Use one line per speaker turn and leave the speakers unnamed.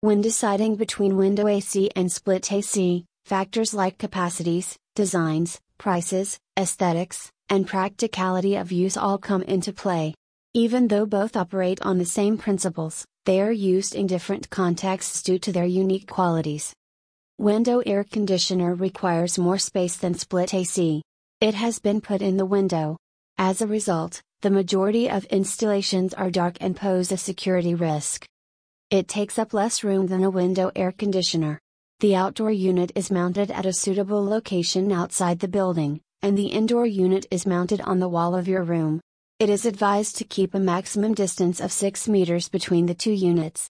When deciding between window AC and split AC, factors like capacities, designs, prices, aesthetics, and practicality of use all come into play. Even though both operate on the same principles, they are used in different contexts due to their unique qualities. Window air conditioner requires more space than split AC. It has been put in the window. As a result, the majority of installations are dark and pose a security risk. It takes up less room than a window air conditioner. The outdoor unit is mounted at a suitable location outside the building, and the indoor unit is mounted on the wall of your room. It is advised to keep a maximum distance of 6 meters between the two units.